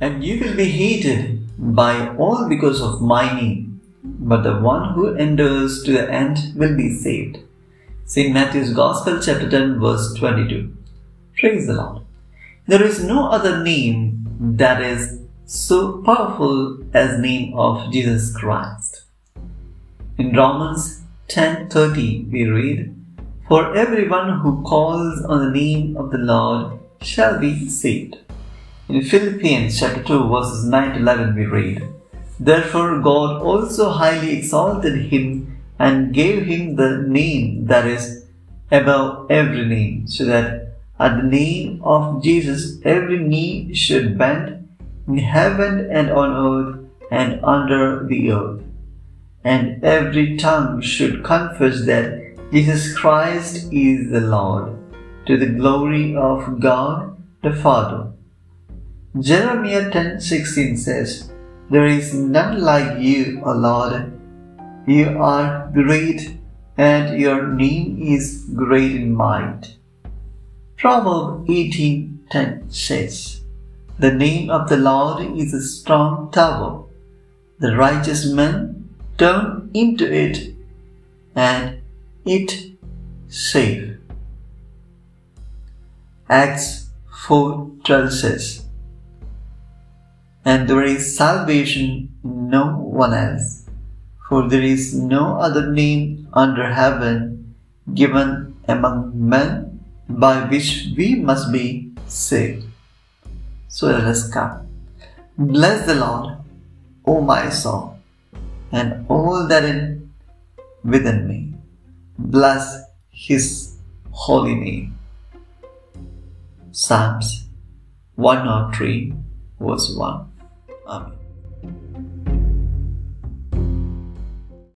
and you will be hated by all because of my name. But the one who endures to the end will be saved. St. Matthew's Gospel, chapter 10, verse 22. Praise the Lord. There is no other name that is so powerful as name of Jesus Christ. In Romans 10:30 we read, For everyone who calls on the name of the Lord shall be saved. In Philippians chapter 2 verses 9 to 11 we read, Therefore God also highly exalted him and gave him the name that is above every name, so that at the name of Jesus every knee should bend in heaven and on earth and under the earth, and every tongue should confess that Jesus Christ is the Lord, to the glory of God the Father. Jeremiah 10:16 says, There is none like you, O Lord. You are great, and your name is great in might. Proverb 18:10 says, The name of the Lord is a strong tower. The righteous man turn into it, and it safe. Acts 4:12 says, and there is salvation no one else. For there is no other name under heaven given among men by which we must be saved. So let us come. Bless the Lord, O my soul, and all that is within me. Bless his holy name. Psalms 103 verse 1. آمین۔